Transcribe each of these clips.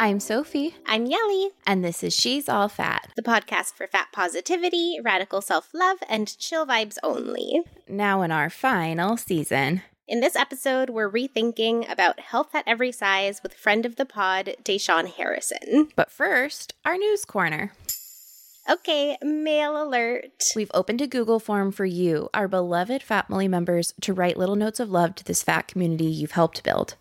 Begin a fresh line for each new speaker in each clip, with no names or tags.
I'm Sophie,
I'm Yelly,
and this is She's All Fat.
the podcast for fat positivity, radical self love, and chill vibes only.
Now in our final season.
In this episode, we're rethinking about health at every size with friend of the pod, Da'Shaun Harrison.
But first, our news corner.
Okay, mail alert.
We've opened a Google form for you, our beloved Fat family members, to write little notes of love to this fat community you've helped build.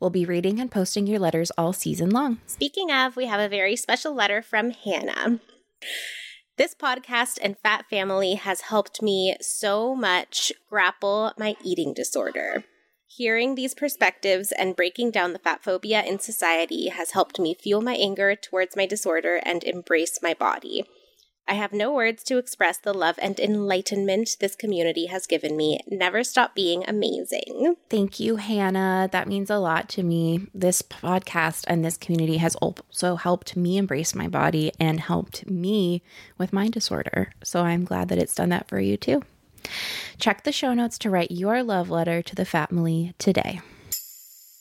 We'll be reading and posting your letters all season long.
Speaking of, we have a very special letter from Hannah. This podcast and Fat Family has helped me so much grapple my eating disorder. Hearing these perspectives and breaking down the fat phobia in society has helped me fuel my anger towards my disorder and embrace my body. I have no words to express the love and enlightenment this community has given me. Never stop being amazing.
Thank you, Hannah. That means a lot to me. This podcast and this community has also helped me embrace my body and helped me with my disorder. So I'm glad that it's done that for you too. Check the show notes to write your love letter to the family today.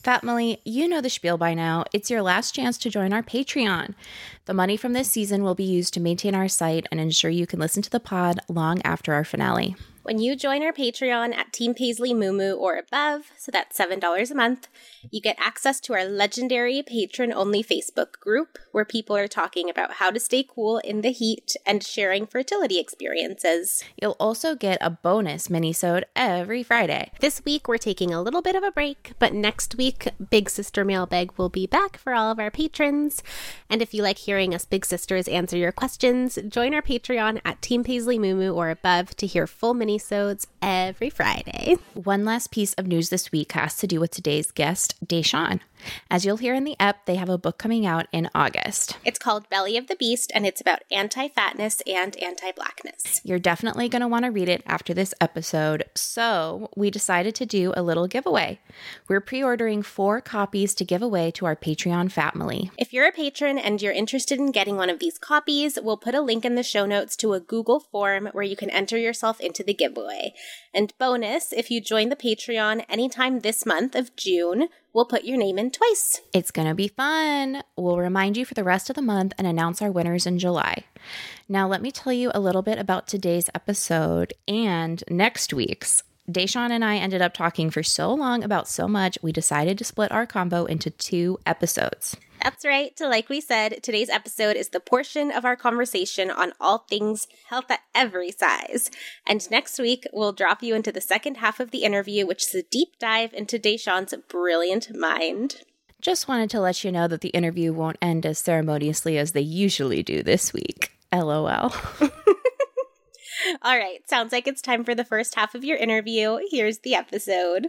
Family, you know the spiel by now. It's your last chance to join our Patreon. The money from this season will be used to maintain our site and ensure you can listen to the pod long after our finale.
When you join our Patreon at Team Paisley Moo or above, so that's $7 a month, you get access to our legendary patron only Facebook group where people are talking about how to stay cool in the heat and sharing fertility experiences.
You'll also get a bonus mini-sode every Friday.
This week we're taking a little bit of a break, but next week Big Sister Mailbag will be back for all of our patrons. And if you like hearing us Big Sisters answer your questions, join our Patreon at Team Paisley Moo or above to hear full mini-sodes every Friday.
One last piece of news this week has to do with today's guest, Da'Shaun. As you'll hear in the ep, they have a book coming out in August.
It's called Belly of the Beast and it's about anti-fatness and anti-blackness.
You're definitely going to want to read it after this episode, so we decided to do a little giveaway. We're pre ordering four copies to give away to our Patreon family.
If you're a patron and you're interested in getting one of these copies, we'll put a link in the show notes to a Google form where you can enter yourself into the giveaway. And bonus, if you join the Patreon anytime this month of June, we'll put your name in twice.
It's going to be fun. We'll remind you for the rest of the month and announce our winners in July. Now, let me tell you a little bit about today's episode and next week's. Da'Shaun and I ended up talking for so long about so much, we decided to split our combo into two episodes.
That's right. Like we said, today's episode is the portion of our conversation on all things health at every size. And next week, we'll drop you into the second half of the interview, which is a deep dive into Da'Shaun's brilliant mind.
Just wanted to let you know that the interview won't end as ceremoniously as they usually do this week. LOL.
All right, sounds like it's time for the first half of your interview. Here's the episode.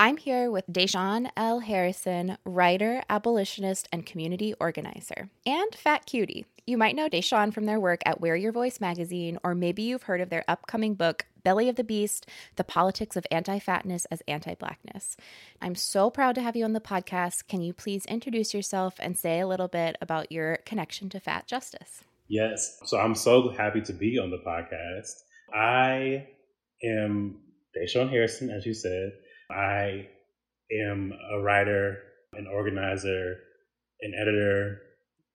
I'm here with Da'Shaun L. Harrison, writer, abolitionist, and community organizer, and Fat Cutie. You might know Da'Shaun from their work at Wear Your Voice magazine, or maybe you've heard of their upcoming book, Belly of the Beast The Politics of Anti Fatness as Anti Blackness. I'm so proud to have you on the podcast. Can you please introduce yourself and say a little bit about your connection to fat justice?
Yes. So I'm so happy to be on the podcast. I am Da'Shaun Harrison, as you said. I am a writer, an organizer, an editor,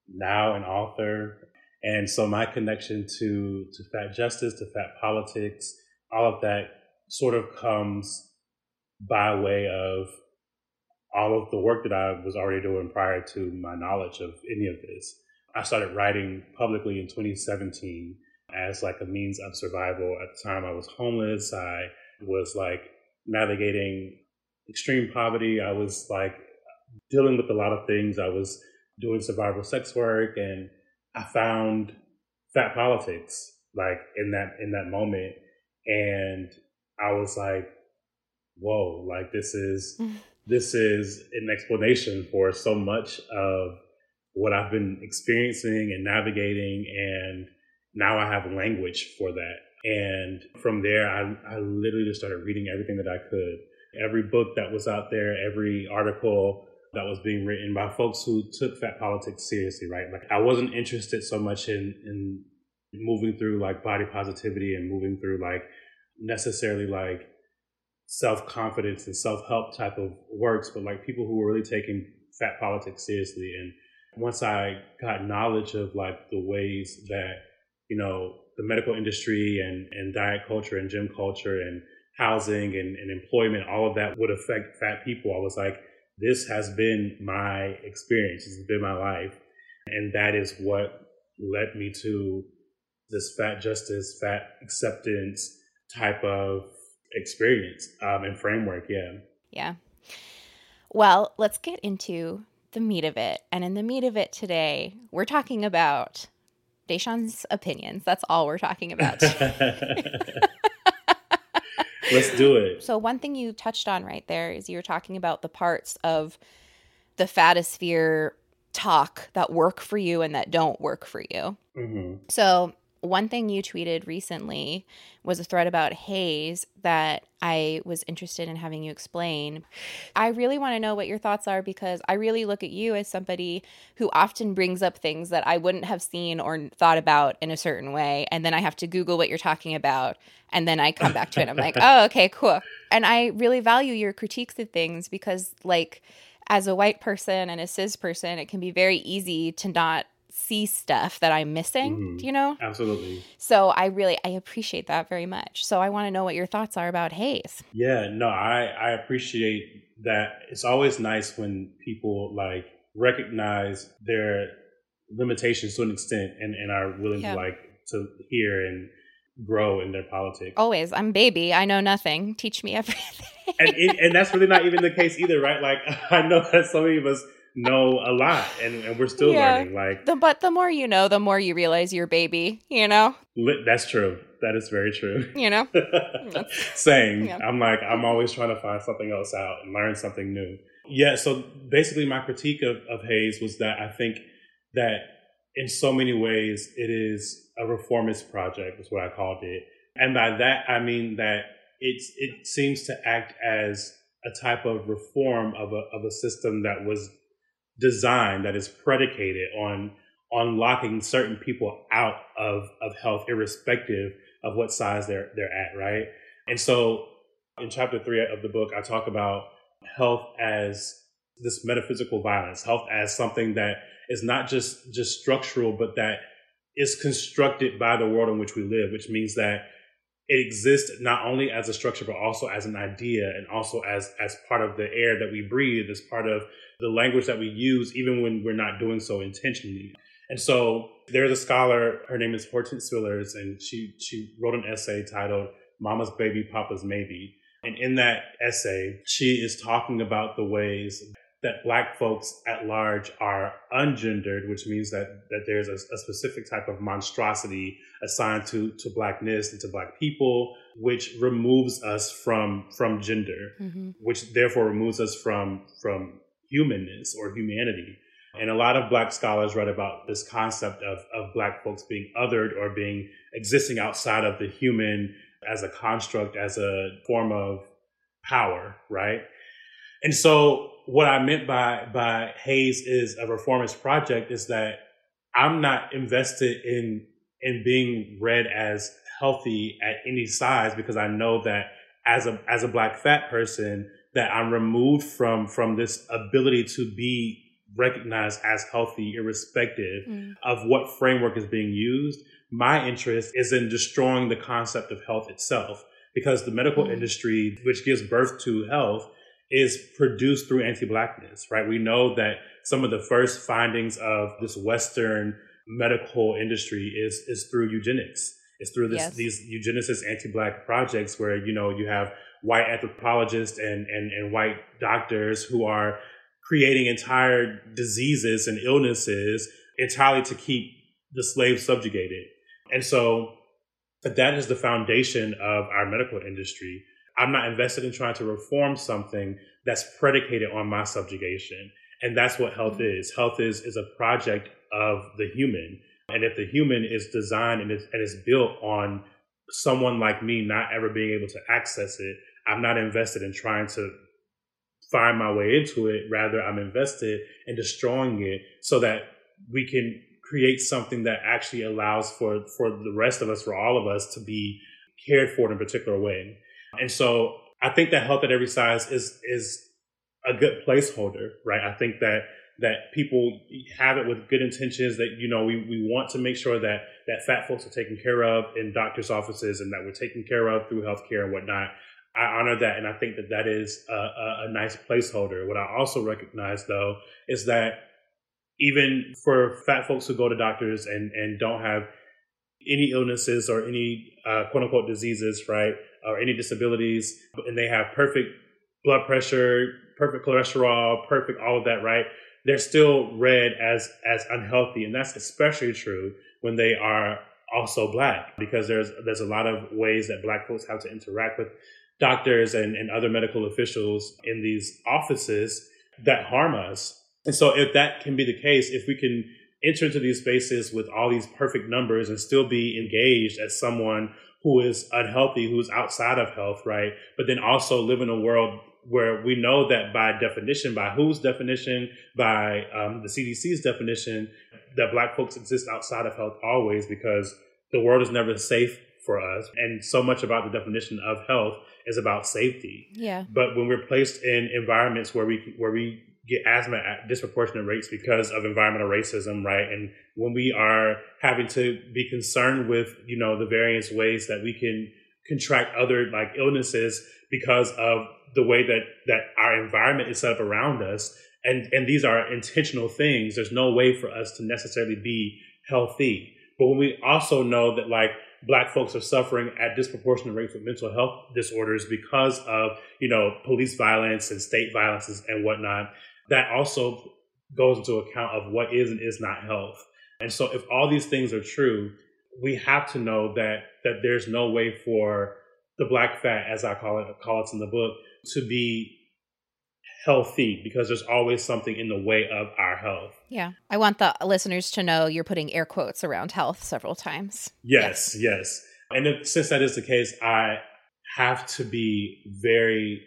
now an author. And so my connection to, to fat justice, to fat politics, all of that sort of comes by way of all of the work that I was already doing prior to my knowledge of any of this. I started writing publicly in 2017 as like a means of survival. At the time, I was homeless. I was like navigating extreme poverty. I was like dealing with a lot of things. I was doing survival sex work and I found fat politics like in that in that moment and I was like whoa like this is this is an explanation for so much of what I've been experiencing and navigating and now I have language for that and from there I, I literally just started reading everything that I could every book that was out there every article that was being written by folks who took fat politics seriously, right? Like I wasn't interested so much in in moving through like body positivity and moving through like necessarily like self confidence and self help type of works, but like people who were really taking fat politics seriously. And once I got knowledge of like the ways that you know the medical industry and and diet culture and gym culture and housing and, and employment, all of that would affect fat people, I was like this has been my experience. This has been my life. And that is what led me to this fat justice, fat acceptance type of experience um, and framework. Yeah.
Yeah. Well, let's get into the meat of it. And in the meat of it today, we're talking about Da'Shaun's opinions. That's all we're talking about.
Let's do it.
So, one thing you touched on right there is you were talking about the parts of the fatosphere talk that work for you and that don't work for you.
hmm
So, one thing you tweeted recently was a thread about HAES that I was interested in having you explain. I really want to know what your thoughts are because I really look at you as somebody who often brings up things that I wouldn't have seen or thought about in a certain way. And then I have to Google what you're talking about. And then I come back to it. I'm like, oh, okay, cool. And I really value your critiques of things because, like, as a white person and a cis person, it can be very easy to not see stuff that I'm missing,
Mhm.
you know?
Absolutely.
So I really I appreciate that very much. So I want to know what your thoughts are about HAES.
Yeah, no, I, I appreciate that. It's always nice when people like recognize their limitations to an extent and, and are willing
Yeah.
to like to hear and grow in their politics.
Always, I'm baby. I know nothing. Teach me everything.
And it, and that's really not even the case either, right? Like I know that so many of us know a lot and, and we're still
Yeah.
learning. Like
the, but the more you know, the more you realize you're baby. You know.
that's true. That is very true.
You know.
Same.
Yeah.
I'm like, I'm always trying to find something else out and learn something new. Yeah. So basically, my critique of, of HAES was that I think that in so many ways it is a reformist project, is what I called it. And by that, I mean that it's, it seems to act as a type of reform of a, of a system that was designed, that is predicated on on locking certain people out of, of health, irrespective of what size they're they're at, right? And so in chapter three of the book, I talk about health as this metaphysical violence, health as something that is not just just structural, but that is constructed by the world in which we live, which means that it exists not only as a structure, but also as an idea and also as as part of the air that we breathe, as part of the language that we use, even when we're not doing so intentionally. And so there's a scholar, her name is Hortense Spillers, and she she wrote an essay titled Mama's Baby, Papa's Maybe. And in that essay, she is talking about the ways that black folks at large are ungendered, which means that that there's a, a specific type of monstrosity assigned to to blackness and to black people, which removes us from from gender
Mm-hmm.
which therefore removes us from from humanness or humanity. And a lot of black scholars write about this concept of, of black folks being othered or being existing outside of the human as a construct, as a form of power, right? And so what I meant by by HAES is a reformist project is that I'm not invested in in being read as healthy at any size because I know that as a as a black fat person, that I'm removed from from this ability to be recognized as healthy, irrespective
Mm.
of what framework is being used. My interest is in destroying the concept of health itself because the medical
Mm.
industry, which gives birth to health, is produced through anti-blackness, right? We know that some of the first findings of this Western medical industry is is through eugenics. It's through this,
Yes.
these eugenicist anti-black projects where you know you have white anthropologists and, and and white doctors who are creating entire diseases and illnesses entirely to keep the slaves subjugated. And so that is the foundation of our medical industry. I'm not invested in trying to reform something that's predicated on my subjugation. And that's what health mm-hmm. is. Health is, is a project of the human. And if the human is designed and is, and is built on someone like me not ever being able to access it, I'm not invested in trying to find my way into it. Rather, I'm invested in destroying it so that we can create something that actually allows for, for the rest of us, for all of us to be cared for in a particular way. And so I think that health at every size is, is a good placeholder, right? I think that that people have it with good intentions that you know we, we want to make sure that that fat folks are taken care of in doctors offices and that we're taken care of through healthcare and whatnot i honor that and i think that that is a, a, a nice placeholder. What i also recognize though is that even for fat folks who go to doctors and and don't have any illnesses or any uh, quote unquote diseases right or any disabilities and they have perfect blood pressure perfect cholesterol perfect all of that right they're still read as as unhealthy and that's especially true when they are also black because there's there's a lot of ways that black folks have to interact with doctors and, and other medical officials in these offices that harm us. And so if that can be the case if we can enter into these spaces with all these perfect numbers and still be engaged as someone who is unhealthy who's outside of health right? But then also live in a world where we know that by definition, by whose definition, by um, the CDC's definition, that black folks exist outside of health always because the world is never safe for us. And so much about the definition of health is about safety.
Yeah.
But when we're placed in environments where we where we get asthma at disproportionate rates because of environmental racism, right? And when we are having to be concerned with, you know, the various ways that we can contract other like illnesses because of the way that that our environment is set up around us and and these are intentional things there's no way for us to necessarily be healthy but when we also know that like black folks are suffering at disproportionate rates with mental health disorders because of you know police violence and state violences and whatnot. That also goes into account of what is and is not health. And so if all these things are true we have to know that that there's no way for the black fat as i call it call it in the book to be healthy because there's always something in the way of our health
Yeah. I want the listeners to know you're putting air quotes around health several times.
Yes, yes. And if, since that is the case, I have to be very.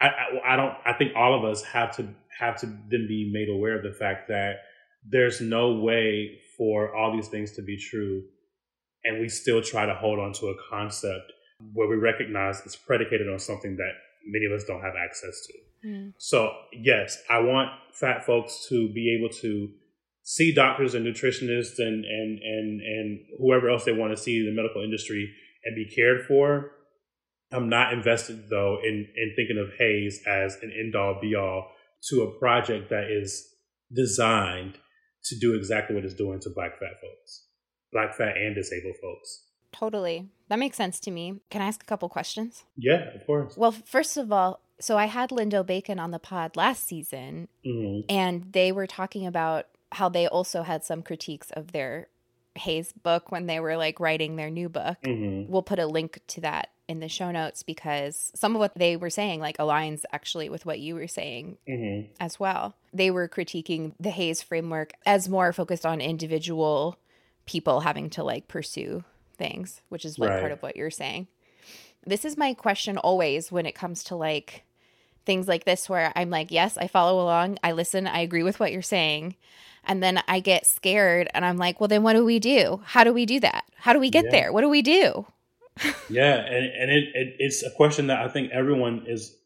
I, I, I don't. I think all of us have to have to then be made aware of the fact that there's no way for all these things to be true, and we still try to hold on to a concept where we recognize it's predicated on something that many of us don't have access to. Hmm. So yes, I want fat folks to be able to see doctors and nutritionists and and and and whoever else they want to see in the medical industry and be cared for. I'm not invested though in in thinking of HAES as an end all be all to a project that is designed to do exactly what it's doing to black fat folks, black fat and disabled folks.
Totally. That makes sense to me. Can I ask a couple questions?
Yeah, of course.
Well, first of all, so I had Lindo Bacon on the pod last season,
hmm
and they were talking about how they also had some critiques of their HAES book when they were like writing their new book.
hmm
We'll put a link to that in the show notes because some of what they were saying like aligns actually with what you were saying
hmm
as well. They were critiquing the HAES framework as more focused on individual people having to like pursue things, which is like
Right.
part of what you're saying. This is my question always when it comes to like things like this where I'm like, yes, I follow along, I listen, I agree with what you're saying. And then I get scared and I'm like, well, then what do we do? How do we do that? How do we get
Yeah.
there? What do we do?
Yeah, and and it, it it's a question that I think everyone is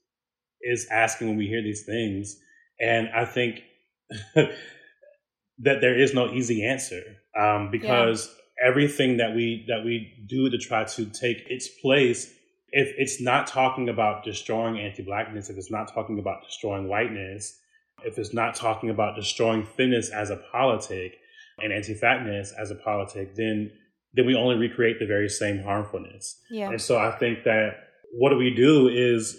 is asking when we hear these things. And I think that there is no easy answer um, because yeah. everything that we that we do to try to take its place, if it's not talking about destroying anti-blackness, if it's not talking about destroying whiteness, if it's not talking about destroying thinness as a politic and anti-fatness as a politic, then then we only recreate the very same harmfulness.
Yeah.
And so I think that what do we do is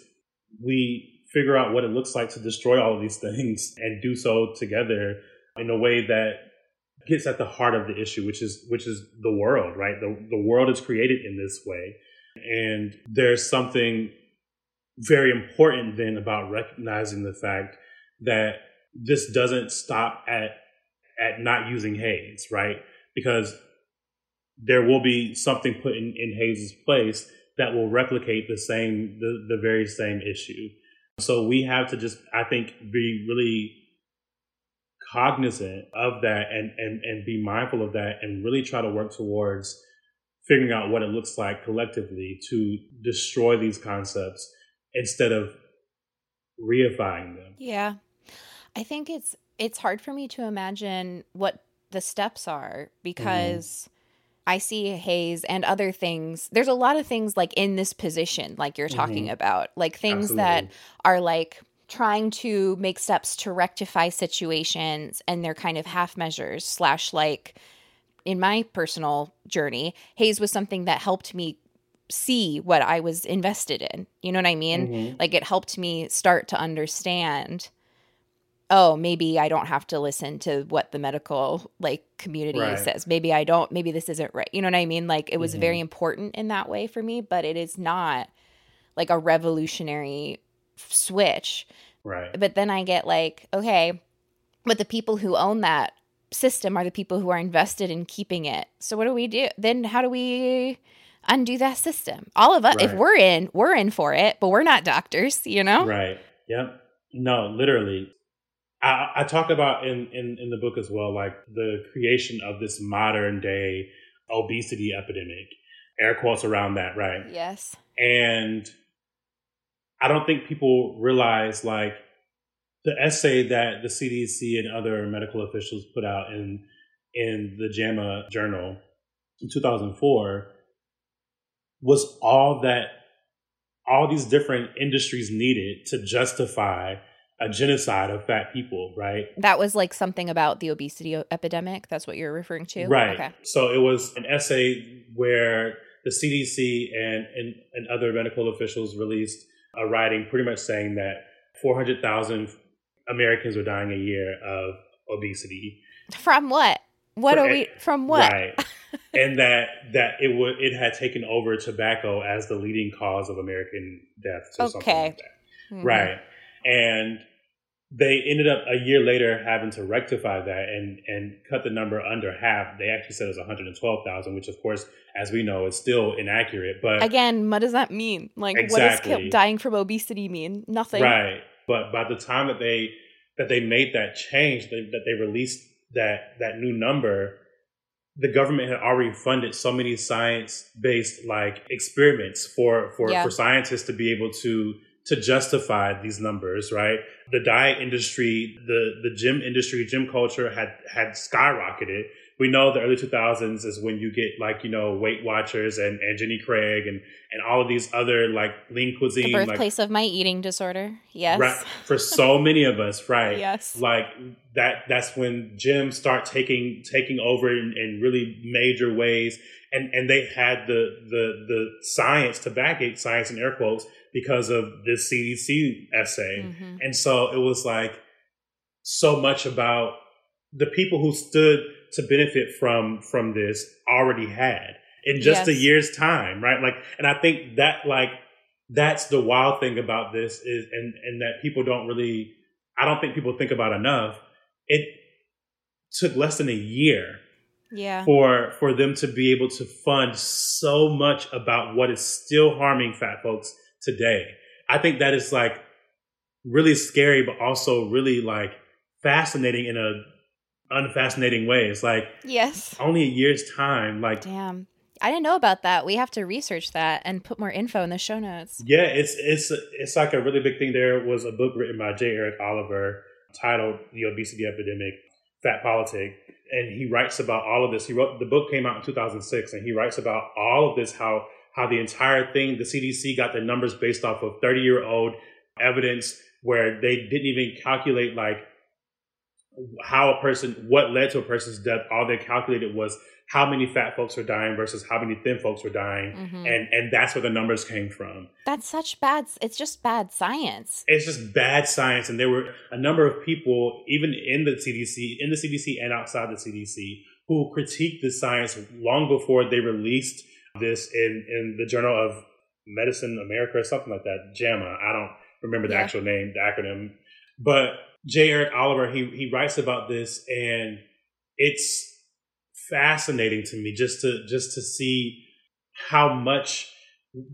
we figure out what it looks like to destroy all of these things and do so together in a way that gets at the heart of the issue, which is which is the world, right? The the world is created in this way. And there's something very important then about recognizing the fact that this doesn't stop at at not using HAES, right? Because there will be something put in, in HAES's place that will replicate the same the, the very same issue. So we have to just I think be really cognizant of that and, and, and be mindful of that and really try to work towards figuring out what it looks like collectively to destroy these concepts instead of reifying them.
Yeah. I think it's it's hard for me to imagine what the steps are because mm-hmm. I see HAES and other things. There's a lot of things like in this position, like you're talking mm-hmm. about, like things Absolutely. that are like trying to make steps to rectify situations and they're kind of half measures slash like in my personal journey HAES was something that helped me see what i was invested in you know what i mean mm-hmm. like it helped me start to understand oh maybe i don't have to listen to what the medical like community right. says maybe i don't maybe this isn't right you know what i mean like it was mm-hmm. very important in that way for me but it is not like a revolutionary switch.
Right.
But then I get like, okay, but the people who own that system are the people who are invested in keeping it. So what do we do? Then how do we undo that system? All of us, right. if we're in, we're in for it, but we're not doctors, you know?
Right. Yep. No, literally. I, I talk about in, in, in the book as well, like the creation of this modern day obesity epidemic. Air quotes around that, right?
Yes.
And I don't think people realize like the essay that the CDC and other medical officials put out in in the JAMA journal in 2004 was all that all these different industries needed to justify a genocide of fat people, right?
That was like something about the obesity epidemic. That's what you're referring to,
right? Okay. So it was an essay where the CDC and and, and other medical officials released a writing pretty much saying that 400,000 Americans were dying a year of obesity.
From what? What are we from what?
Right. and that that it would it had taken over tobacco as the leading cause of American deaths or okay. something like that. Mm-hmm. Right. And they ended up a year later having to rectify that and and cut the number under half. They actually said it was 112,000, which of course, as we know, is still inaccurate. But
again, what does that mean? Like, exactly. what does dying from obesity mean? Nothing.
Right. But by the time that they that they made that change, that, that they released that that new number, the government had already funded so many science based like experiments for for yeah. for scientists to be able to to justify these numbers, right? The diet industry, the, the gym industry, gym culture had, had skyrocketed. We know the early 2000s is when you get like, you know, Weight Watchers and, and Jenny Craig and, and all of these other like lean cuisine.
The birthplace
like,
of my eating disorder. Yes.
Right, for so many of us, right?
yes.
Like that, that's when gyms start taking, taking over in, in really major ways. And, and they had the, the, the science to back it, science in air quotes, because of this CDC essay. Mm-hmm. And so it was like so much about the people who stood to benefit from from this already had in just yes. a year's time, right? Like and I think that like that's the wild thing about this is and and that people don't really I don't think people think about enough. It took less than a year
yeah
for for them to be able to fund so much about what is still harming fat folks today. I think that is like really scary, but also really like fascinating in a unfascinating way. It's like
yes,
only a year's time. Like
damn, I didn't know about that. We have to research that and put more info in the show notes.
Yeah, it's it's it's like a really big thing. There was a book written by J. Eric Oliver titled "The Obesity Epidemic: Fat Politic," and he writes about all of this. He wrote the book came out in 2006, and he writes about all of this how how the entire thing, the CDC got the numbers based off of 30 year old evidence where they didn't even calculate like how a person, what led to a person's death. All they calculated was how many fat folks were dying versus how many thin folks were dying,
Mhm.
and and that's where the numbers came from.
That's such bad. It's just bad science.
It's just bad science, and there were a number of people, even in the CDC, in the CDC and outside the CDC, who critiqued the science long before they released this in in the Journal of Medicine America or something like that, JAMA. I don't remember the
Yeah.
actual name, the acronym, but J. Eric Oliver he he writes about this, and it's fascinating to me just to just to see how much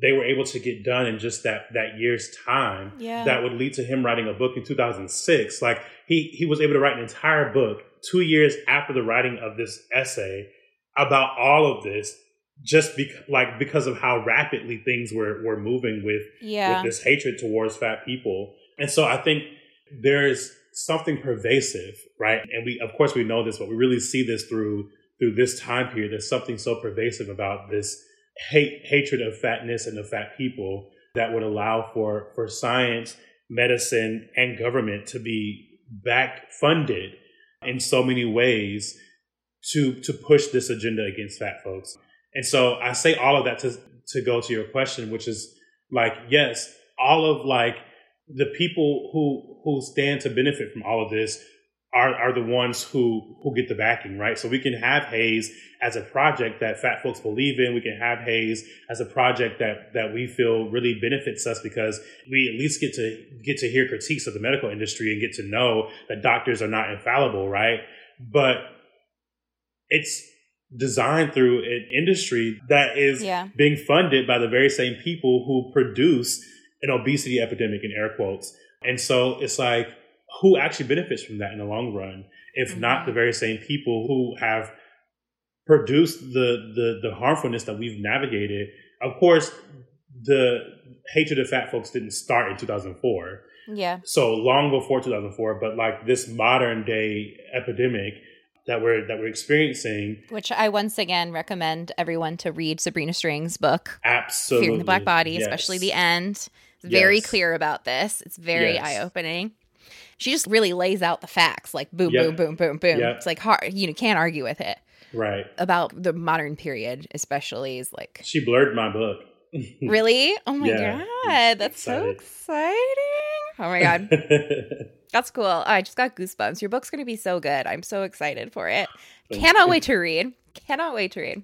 they were able to get done in just that that year's time
Yeah.
that would lead to him writing a book in 2006 like he he was able to write an entire book 2 years after the writing of this essay about all of this just because like because of how rapidly things were were moving with
yeah.
with this hatred towards fat people. And so I think there's something pervasive, right? And we, of course, we know this, but we really see this through through this time period. There's something so pervasive about this hate hatred of fatness and of fat people that would allow for for science, medicine, and government to be back funded in so many ways to to push this agenda against fat folks. And so I say all of that to to go to your question, which is like, yes, all of like the people who who stand to benefit from all of this are are the ones who who get the backing, right? So we can have HAES as a project that fat folks believe in. We can have HAES as a project that that we feel really benefits us because we at least get to get to hear critiques of the medical industry and get to know that doctors are not infallible, right? But it's designed through an industry that is
Yeah.
being funded by the very same people who produce an obesity epidemic in air quotes. And so it's like, who actually benefits from that in the long run, if mm-hmm. not the very same people who have produced the, the the harmfulness that we've navigated? Of course, the hatred of fat folks didn't start in 2004
yeah.
so long before 2004 but like this modern day epidemic that we're that we're experiencing
Which I once again recommend everyone to read Sabrina Strings' book,
absolutely
Fearing the Black Body,
Yes.
especially the end. Very
Yes.
clear about this. It's very
Yes.
eye opening. She just really lays out the facts, like boom,
Yep.
boom, boom, boom, boom.
Yep.
It's like hard, you know, can't argue with it.
right
About the modern period, especially, is like
she blurred my book
really. Oh my
Yeah.
god, that's so exciting! Oh my god, that's cool. I just got goosebumps. Your book's gonna be so good. I'm so excited for it.
Thank
Cannot
you.
wait to read. Cannot wait to read.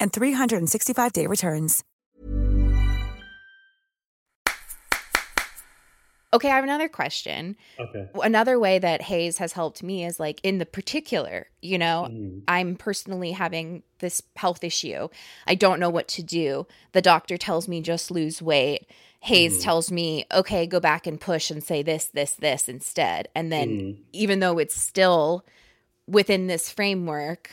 and 365-day returns.
Okay, I have another question.
okay
Another way that HAES has helped me is like in the particular, you know,
Mhm.
I'm personally having this health issue. I don't know what to do. The doctor tells me just lose weight. HAES
Mhm.
tells me, okay, go back and push and say this, this, this instead. And then
Mhm.
even though it's still within this framework,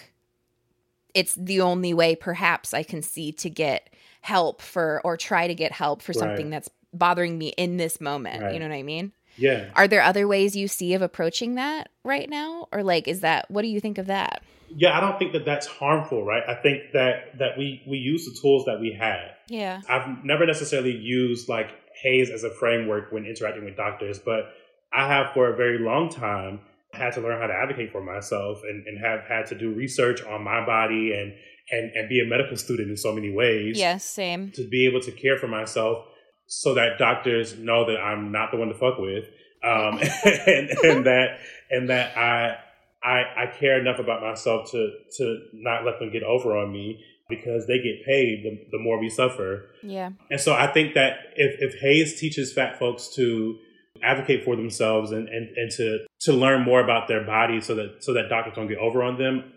it's the only way perhaps I can see to get help for or try to get help for something
Right.
that's bothering me in this moment. You know what I mean?
yeah
Are there other ways you see of approaching that right now? Or like is that what do you think of that?
yeah, I don't think that that's harmful, right? I think that that we we use the tools that we have.
Yeah.
I've never necessarily used like HAES as a framework when interacting with doctors, but I have for a very long time had to learn how to advocate for myself and, and have had to do research on my body and, and and be a medical student in so many ways.
Yes, same.
To be able to care for myself so that doctors know that I'm not the one to fuck with. Um, and, and that and that I I, I care enough about myself to to not let them get over on me because they get paid the, the more we suffer.
Yeah.
And so I think that if, if HAES teaches fat folks to advocate for themselves and, and, and to to learn more about their body so that so that doctors don't get over on them,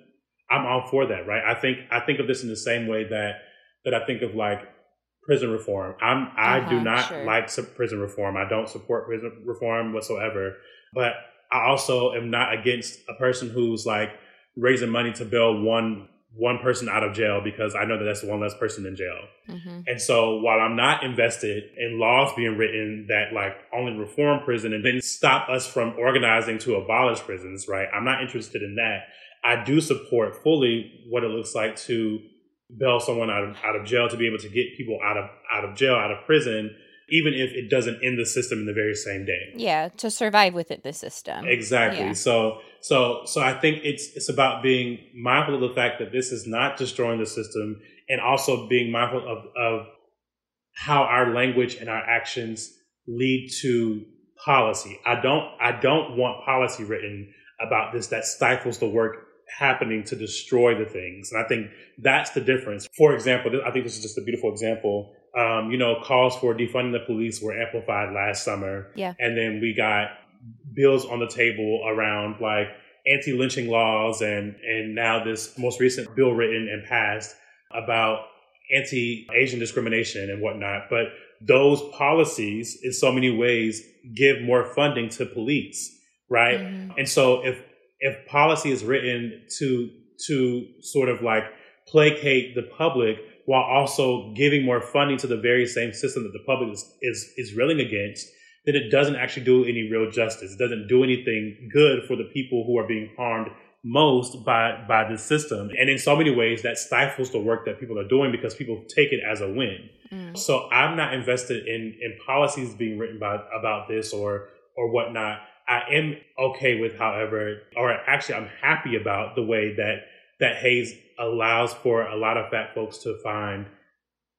I'm all for that, right? I think I think of this in the same way that that I think of like prison reform. I'm I do
Uh-huh,
not
sure.
like prison reform. I don't support prison reform whatsoever. But I also am not against a person who's like raising money to build one one person out of jail because I know that that's one less person in jail.
hmm
And so while I'm not invested in laws being written that like only reform prison and then stop us from organizing to abolish prisons, right? I'm not interested in that. I do support fully what it looks like to bail someone out of out of jail to be able to get people out of out of jail, out of prison, even if it doesn't end the system in the very same day.
Yeah, to survive within the system.
Exactly.
Yeah.
So so so I think it's it's about being mindful of the fact that this is not destroying the system and also being mindful of of how our language and our actions lead to policy. I don't I don't want policy written about this that stifles the work happening to destroy the things. And I think that's the difference. For example, I think this is just a beautiful example. Um, you know, calls for defunding the police were amplified last summer.
Yeah.
And then we got bills on the table around like anti-lynching laws and and now this most recent bill written and passed about anti-Asian discrimination and whatnot. But those policies in so many ways give more funding to police, right?
Mhm.
And so if if policy is written to to sort of like placate the public while also giving more funding to the very same system that the public is is, is railing against, then it doesn't actually do any real justice. It doesn't do anything good for the people who are being harmed most by by the system. And in so many ways that stifles the work that people are doing because people take it as a win.
Mm.
So I'm not invested in in policies being written by about this or or whatnot. I am okay with, however, or actually I'm happy about the way that that HAES allows for a lot of fat folks to find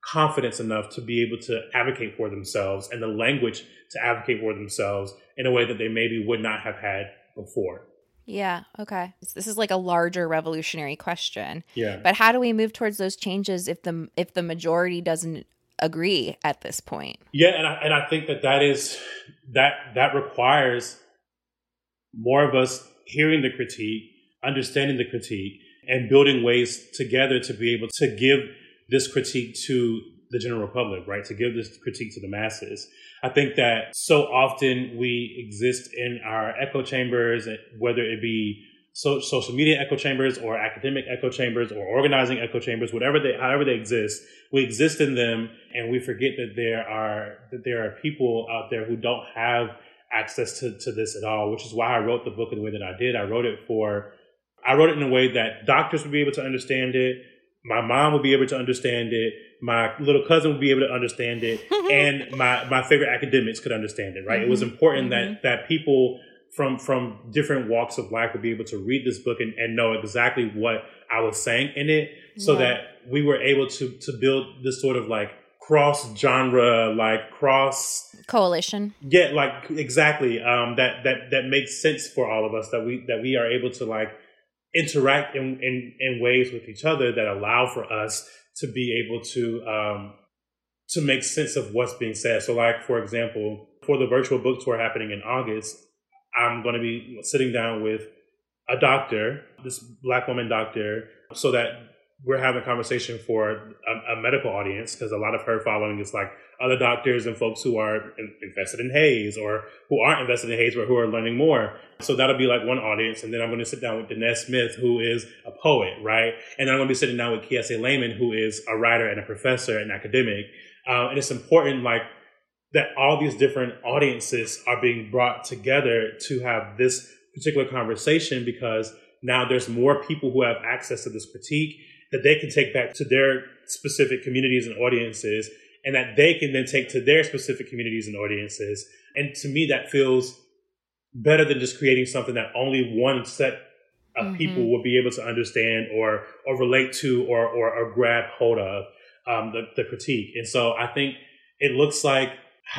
confidence enough to be able to advocate for themselves and the language to advocate for themselves in a way that they maybe would not have had before.
Yeah. Okay. This is like a larger revolutionary question.
Yeah.
But how do we move towards those changes if the if the majority doesn't agree at this point?
Yeah, and I, and I think that that is that that requires more of us hearing the critique, understanding the critique, and building ways together to be able to give this critique to the general public, right? To give this critique to the masses. I think that so often we exist in our echo chambers, whether it be so, social media echo chambers or academic echo chambers or organizing echo chambers, whatever they, however they exist, we exist in them and we forget that there are, that there are people out there who don't have access to, to this at all, which is why I wrote the book in the way that I did. I wrote it for, I wrote it in a way that doctors would be able to understand it. My mom would be able to understand it. My little cousin would be able to understand it. and my, my favorite academics could understand it, right? It was important that, that people from from different walks of life would be able to read this book and, and know exactly what I was saying in it so
Yeah.
that we were able to to build this sort of like cross genre like cross
Coalition.
yeah like exactly um that that that makes sense for all of us that we that we are able to like interact in in, in ways with each other that allow for us to be able to um to make sense of what's being said. So like for example for the virtual book tour happening in august i'm going to be sitting down with a doctor this black woman doctor so that we're having a conversation for a, a medical audience because a lot of her following is like other doctors and folks who are invested in HAES or who aren't invested in HAES but who are learning more. So that'll be like one audience. And then I'm going to sit down with Danez Smith, who is a poet, right? And I'm going to be sitting down with Kiese Laymon, who is a writer and a professor and academic. Uh, and it's important, like, that all these different audiences are being brought together to have this particular conversation because now there's more people who have access to this critique that they can take back to their specific communities and audiences and that they can then take to their specific communities and audiences. And to me, that feels better than just creating something that only one set of
Mhm.
people will be able to understand or or relate to or or, or grab hold of um, the, the critique. And so I think it looks like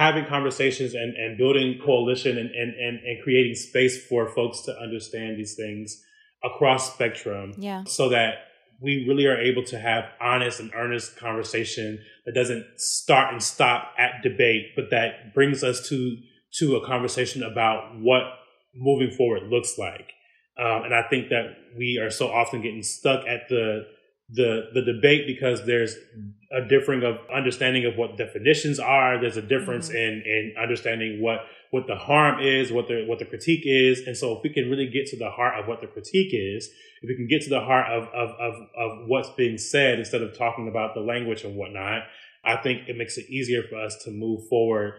having conversations and, and building coalition and, and, and, and creating space for folks to understand these things across spectrum
Yeah.
so that we really are able to have honest and earnest conversation that doesn't start and stop at debate, but that brings us to to a conversation about what moving forward looks like. Um, and I think that we are so often getting stuck at the the the debate because there's a differing of understanding of what definitions are. There's a difference mm-hmm. in in understanding what what the harm is, what the what the critique is, and so if we can really get to the heart of what the critique is, if we can get to the heart of of of, of what's being said instead of talking about the language and whatnot, I think it makes it easier for us to move forward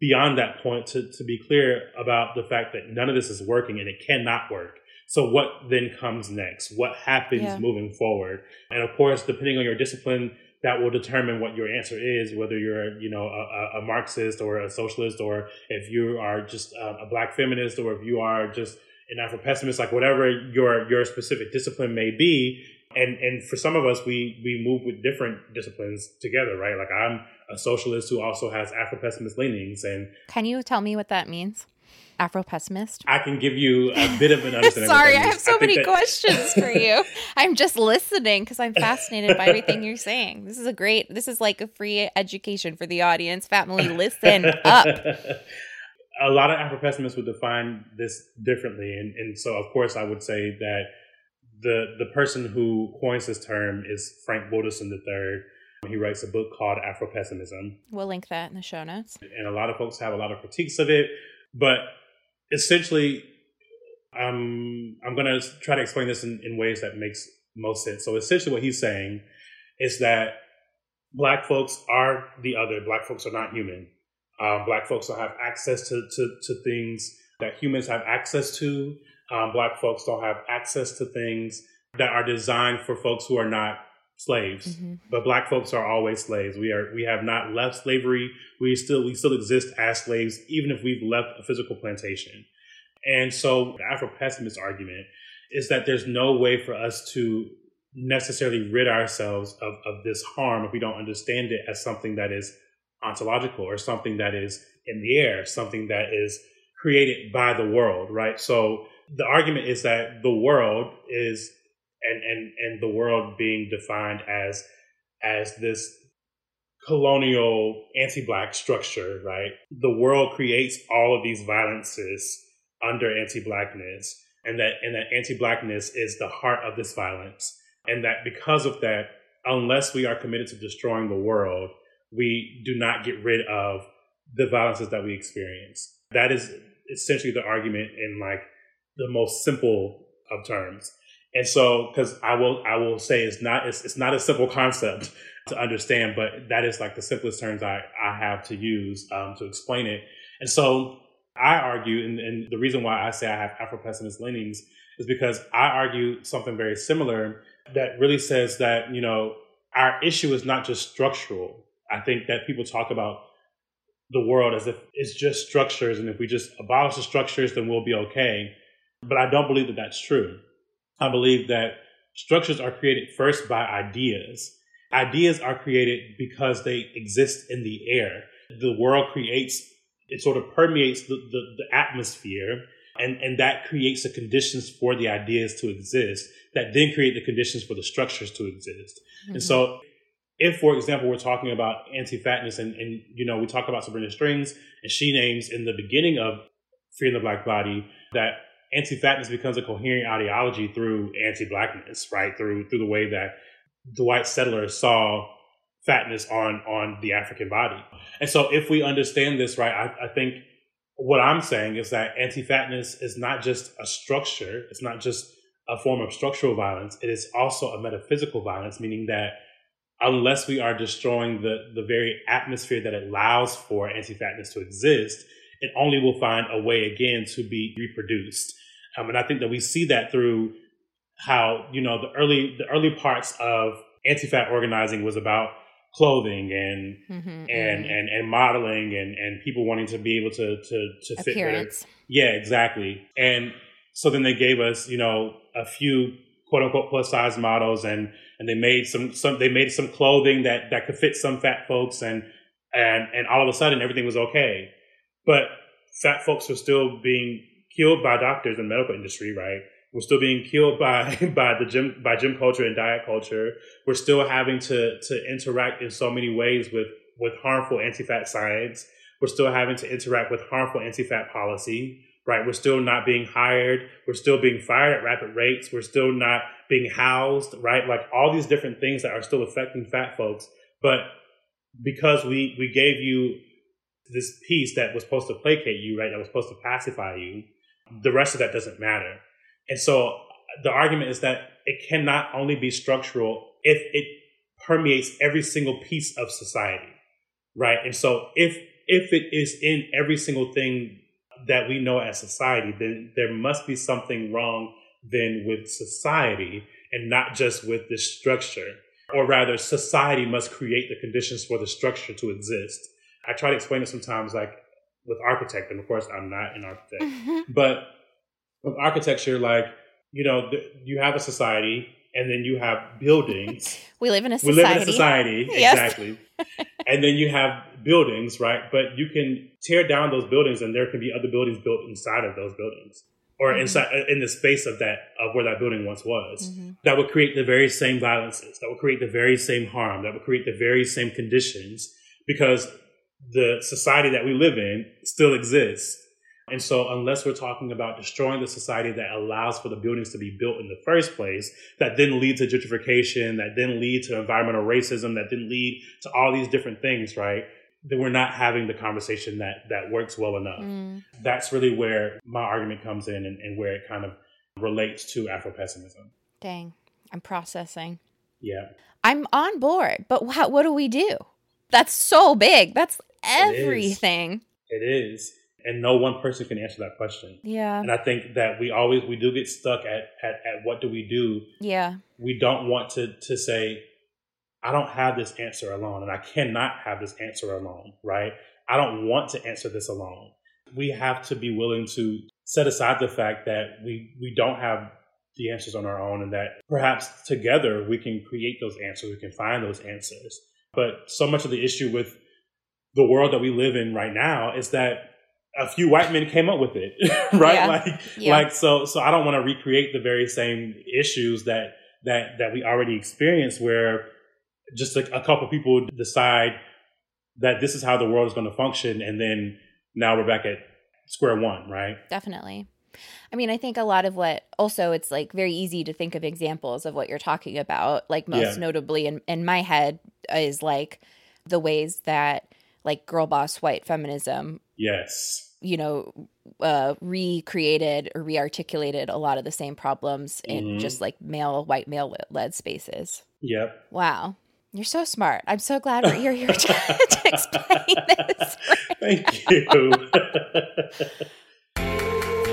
beyond that point to, to be clear about the fact that none of this is working and it cannot work. So what then comes next? What happens
Yeah.
moving forward? And of course, depending on your discipline, that will determine what your answer is, whether you're, you know, a, a- Marxist or a socialist, or if you are just a, a black feminist, or if you are just an Afro pessimist, like whatever your your specific discipline may be. And and for some of us, we we move with different disciplines together, right? Like I'm a socialist who also has Afro pessimist leanings, and
Can you tell me what that means? Afro pessimist.
I can give you a bit of an understanding.
Sorry, I have so
think
many
that-
questions for you. I'm just listening because I'm fascinated by everything you're saying. This is a great, this is like a free education for the audience. Family, listen up.
a lot of Afro pessimists would define this differently, and and so of course I would say that the the person who coins this term is Frank Wilderson III. He writes a book called Afro Pessimism,
We'll link that in the show notes.
and a lot of folks have a lot of critiques of it, but essentially, um, I'm going to try to explain this in, in ways that makes most sense. So essentially, what he's saying is that black folks are the other. Black folks are not human. Um, black folks don't have access to, to, to things that humans have access to. Um, black folks don't have access to things that are designed for folks who are not slaves.
Mhm.
But black folks are always slaves. We are we have not left slavery. We still we still exist as slaves, even if we've left a physical plantation. And so the Afro pessimist argument is that there's no way for us to necessarily rid ourselves of, of this harm if we don't understand it as something that is ontological or something that is in the air, something that is created by the world, right? So the argument is that the world is and and and the world being defined as as this colonial anti-black structure, right? The world creates all of these violences under anti-blackness and that and that anti-blackness is the heart of this violence. And that because of that unless we are committed to destroying the world we do not get rid of the violences that we experience. That is essentially the argument in like the most simple of terms and so because i will i will say it's not it's, it's not a simple concept to understand but that is like the simplest terms i i have to use um, to explain it and so I argue, and, and the reason why I say I have Afro pessimist leanings is because I argue something very similar that really says that, you know, our issue is not just structural. I think that people talk about the world as if it's just structures, and if we just abolish the structures, then we'll be okay. But I don't believe that that's true. I believe that structures are created first by ideas. Ideas are created because they exist in the air. The world creates it sort of permeates the, the, the, atmosphere and, and that creates the conditions for the ideas to exist that then create the conditions for the structures to exist
Mm-hmm.
and so if for example we're talking about anti-fatness and, and you know we talk about sabrina strings and she names in the beginning of freeing the black body that anti-fatness becomes a coherent ideology through anti-blackness right through through the way that the white settlers saw fatness on on the African body. And so if we understand this right, I, I think what I'm saying is that anti-fatness is not just a structure, it's not just a form of structural violence, it is also a metaphysical violence, meaning that unless we are destroying the, the very atmosphere that allows for anti-fatness to exist, it only will find a way again to be reproduced. Um, and I think that we see that through how you know the early the early parts of anti-fat organizing was about clothing and
Mhm,
and,
mhm.
and and modeling and and people wanting to be able to to to fit better.
appearance.
Yeah, exactly. And so then they gave us, you know, a few quote unquote plus size models and and they made some some they made some clothing that that could fit some fat folks and and and all of a sudden everything was okay. But fat folks were still being killed by doctors in the medical industry, right? We're still being killed by by the gym by gym culture and diet culture. We're still having to to interact in so many ways with with harmful anti-fat science. We're still having to interact with harmful anti-fat policy, right? We're still not being hired. We're still being fired at rapid rates. We're still not being housed, right? Like all these different things that are still affecting fat folks. But because we we gave you this piece that was supposed to placate you, right? That was supposed to pacify you. The rest of that doesn't matter. And so the argument is that it cannot only be structural if it permeates every single piece of society, right? And so if if it is in every single thing that we know as society, then there must be something wrong then with society and not just with the structure. Or rather, society must create the conditions for the structure to exist. I try to explain it sometimes like with architect, and of course I'm not an architect, but with architecture, like, you know, th- you have a society and then you have buildings.
We live in a
we live in a society,
Yes.
exactly. and then you have buildings, right? But you can tear down those buildings and there can be other buildings built inside of those buildings or
Mm-hmm.
inside uh, in the space of that of where that building once was
Mm-hmm.
that would create the very same violences that would create the very same harm that would create the very same conditions because the society that we live in still exists and so unless we're talking about destroying the society that allows for the buildings to be built in the first place that then lead to gentrification that then lead to environmental racism that then lead to all these different things right then we're not having the conversation that that works well enough
Mm.
that's really where my argument comes in and, and where it kind of relates to Afro-pessimism.
Dang, I'm processing.
Yeah.
I'm on board, but how, what do we do? That's so big. That's
It is.
everything.
It is. And no one person can answer that question.
Yeah.
And I think that we always we do get stuck at at, at what do we do?
Yeah.
We don't want to to say, I don't have this answer alone, and I cannot have this answer alone, right? I don't want to answer this alone. We have to be willing to set aside the fact that we we don't have the answers on our own and that perhaps together we can create those answers, we can find those answers. But so much of the issue with the world that we live in right now is that a few white men came up with it, right?
Yeah.
Like,
Yeah.
like so. So I don't want to recreate the very same issues that that that we already experienced, where just a, a couple people decide that this is how the world is going to function, and then now we're back at square one, right?
Definitely. I mean, I think a lot of what also it's like very easy to think of examples of what you're talking about. Like most
Yeah.
notably in, in my head is like the ways that like girl boss white feminism,
Yes.
you know, uh recreated or rearticulated a lot of the same problems in
Mhm.
just like male white male led spaces.
Yep.
Wow. You're so smart. I'm so glad you're here to, to explain this.
Thank you.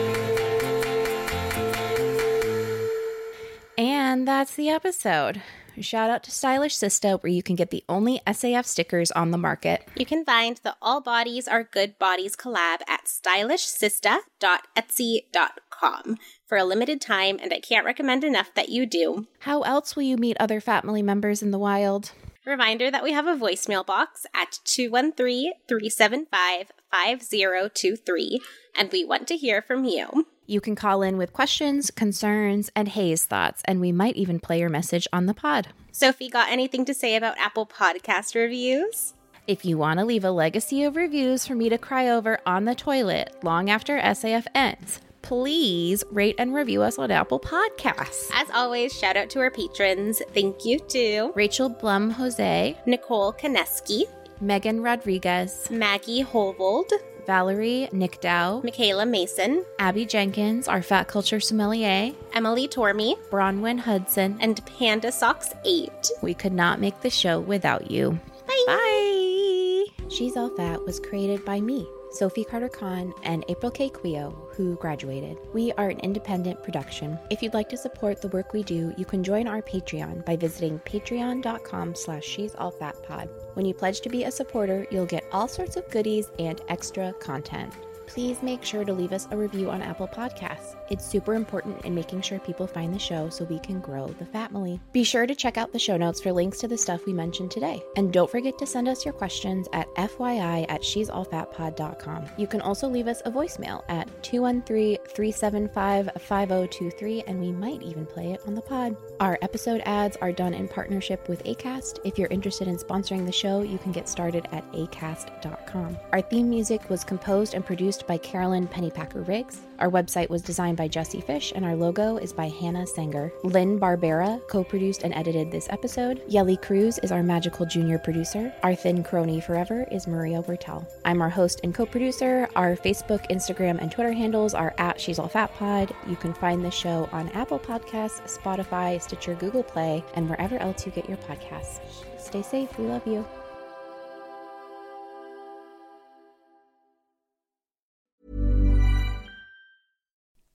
And that's the episode. Shout out to Stylish Sista, where you can get the only SAF stickers on the market.
You can find the All Bodies Are Good Bodies collab at stylishsista.etsy.com for a limited time, and I can't recommend enough that you do.
How else will you meet other family members in the wild?
Reminder that we have a voicemail box at 213 375 5023, and we want to hear from you.
You can call in with questions, concerns, and HAES thoughts, and we might even play your message on the pod.
Sophie, got anything to say about Apple Podcast reviews?
If you want to leave a legacy of reviews for me to cry over on the toilet long after SAF ends, please rate and review us on Apple Podcasts.
As always, shout out to our patrons. Thank you to
Rachel Blum Jose,
Nicole Kineski,
Megan Rodriguez,
Maggie Holvold,
Valerie Nickdow,
Michaela Mason,
Abby Jenkins, our fat culture sommelier,
Emily Tormey,
Bronwyn Hudson,
and Panda Socks 8.
we could not make the show without you.
Bye.
Bye. She's All Fat was created by me, Sophie Carter Kahn, and April K. Quioh, who graduated. We are an independent production. If you'd like to support the work we do, you can join our Patreon by visiting patreon.com slash she's all fat pod. When you pledge to be a supporter, you'll get all sorts of goodies and extra content please make sure to leave us a review on Apple Podcasts. It's super important in making sure people find the show so we can grow the family. Be sure to check out the show notes for links to the stuff we mentioned today. And don't forget to send us your questions at FYI at she'sallfatpod.com. You can also leave us a voicemail at 213 375 5023, and we might even play it on the pod. Our episode ads are done in partnership with ACAST. If you're interested in sponsoring the show, you can get started at acast.com. Our theme music was composed and produced by Carolyn Pennypacker Riggs. Our website was designed by Jesse Fish, and our logo is by Hannah Sanger. Lynn Barbera co produced and edited this episode. Yelly Cruz is our magical junior producer. Our thin crony forever is Maria Bertel. I'm our host and co producer. Our Facebook, Instagram, and Twitter handles are at She's All Fat Pod. You can find the show on Apple Podcasts, Spotify, Stitcher, Google Play, and wherever else you get your podcasts. Stay safe. We love you.